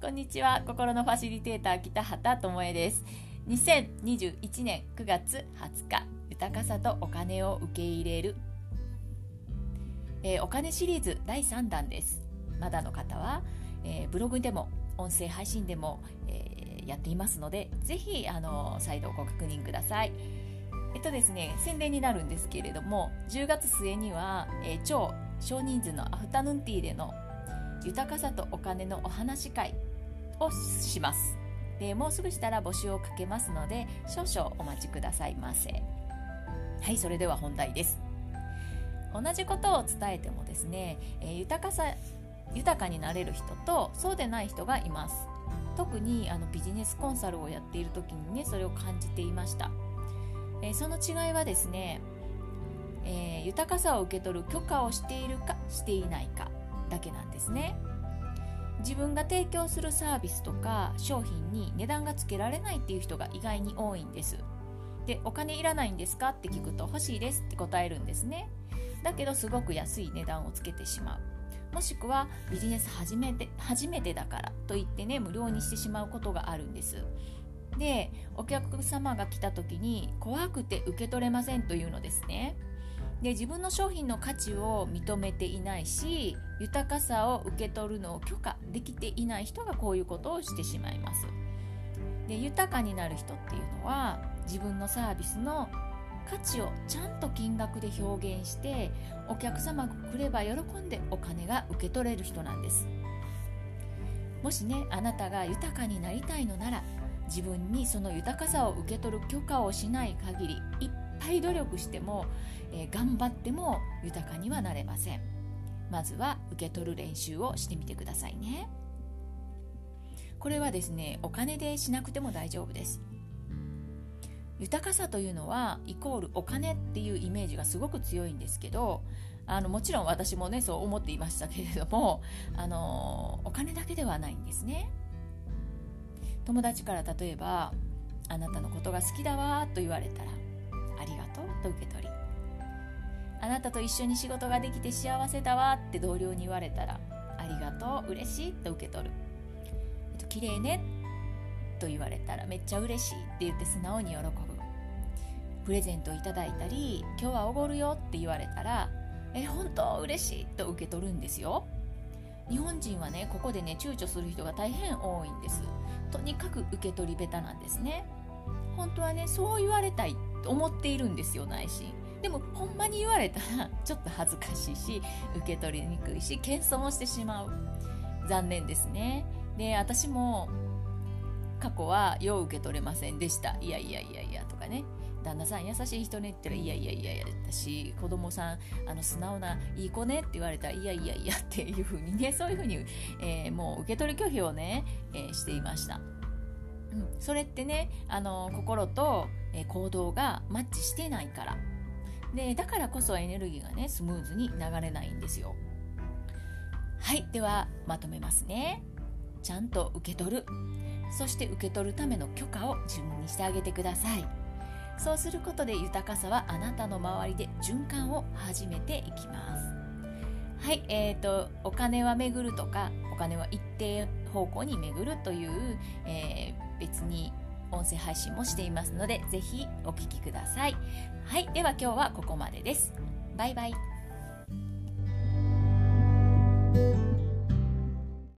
こんにちは。心のファシリテーター北畑智恵です。2021年9月20日豊かさとお金を受け入れる、えー、お金シリーズ第3弾です。まだの方は、えー、ブログでも音声配信でも、えー、やっていますのでぜひあの再度ご確認ください。えっとですね宣伝になるんですけれども10月末には、えー、超少人数のアフタヌーンティーでの豊かさとお金のお話会をします。でもうすぐしたら募集をかけますので少々お待ちくださいませ。はいそれでは本題です。同じことを伝えてもですね、えー、豊かさ豊かになれる人とそうでない人がいます。特にあのビジネスコンサルをやっている時にねそれを感じていました、えー、その違いはですね、えー、豊かさを受け取る許可をしているかしていないかだけなんですね。自分が提供するサービスとか商品に値段がつけられないっていう人が意外に多いんです。でお金いらないんですか？って聞くと欲しいですって答えるんですね。だけどすごく安い値段をつけてしまう。もしくはビジネス初めて初めてだからと言ってね無料にしてしまうことがあるんです。でお客様が来た時に怖くて受け取れませんというのですね。で自分の商品の価値を認めていないし豊かさを受け取るのを許可できていない人がこういうことをしてしまいます。で豊かになる人っていうのは自分のサービスの価値をちゃんと金額で表現してお客様が来れば喜んでお金が受け取れる人なんです。もしねあなたが豊かになりたいのなら自分にその豊かさを受け取る許可をしない限りいっぱい努力しても、えー、頑張っても豊かにはなれません。まずは受け取る練習をしてみてくださいね。これはですねお金でしなくても大丈夫です。豊かさというのはイコールお金っていうイメージがすごく強いんですけどあのもちろん私もねそう思っていましたけれどもあのお金だけではないんですね。友達から例えば「あなたのことが好きだわ」と言われたら「と」受け取り「あなたと一緒に仕事ができて幸せだわ」って同僚に言われたら「ありがとう嬉しい」と受け取る「綺麗ね」と言われたらめっちゃ嬉しいって言って素直に喜ぶプレゼントいただいたり今日はおごるよって言われたらえ本当嬉しいと受け取るんですよ。日本人はねここでね躊躇する人が大変多いんです。とにかく受け取り下手なんですね。本当はねそう言われたい思っているんですよ内心。でもほんまに言われたら ちょっと恥ずかしいし受け取りにくいし謙遜をしてしまう。残念ですね。で私も過去はよう受け取れませんでした。いやいやいやいやとかね。旦那さん優しい人ねって言ったらいやいやいやいやだし子供さんあの素直ないい子ねって言われたらいやいやいやっていうふうにねそういうふうに、えー、もう受け取り拒否をね、えー、していました、うん、それってねあの心と、え、行動がマッチしてないから。でだからこそエネルギーがねスムーズに流れないんですよ。はいではまとめますね。ちゃんと受け取る。そして受け取るための許可を自分にしてあげてください。そうすることで豊かさはあなたの周りで循環を始めていきます。はいえーと、お金は巡るとかお金は一定方向に巡るという、えー、別に音声配信もしていますのでぜひお聴きください。はいでは今日はここまでです。バイバイ。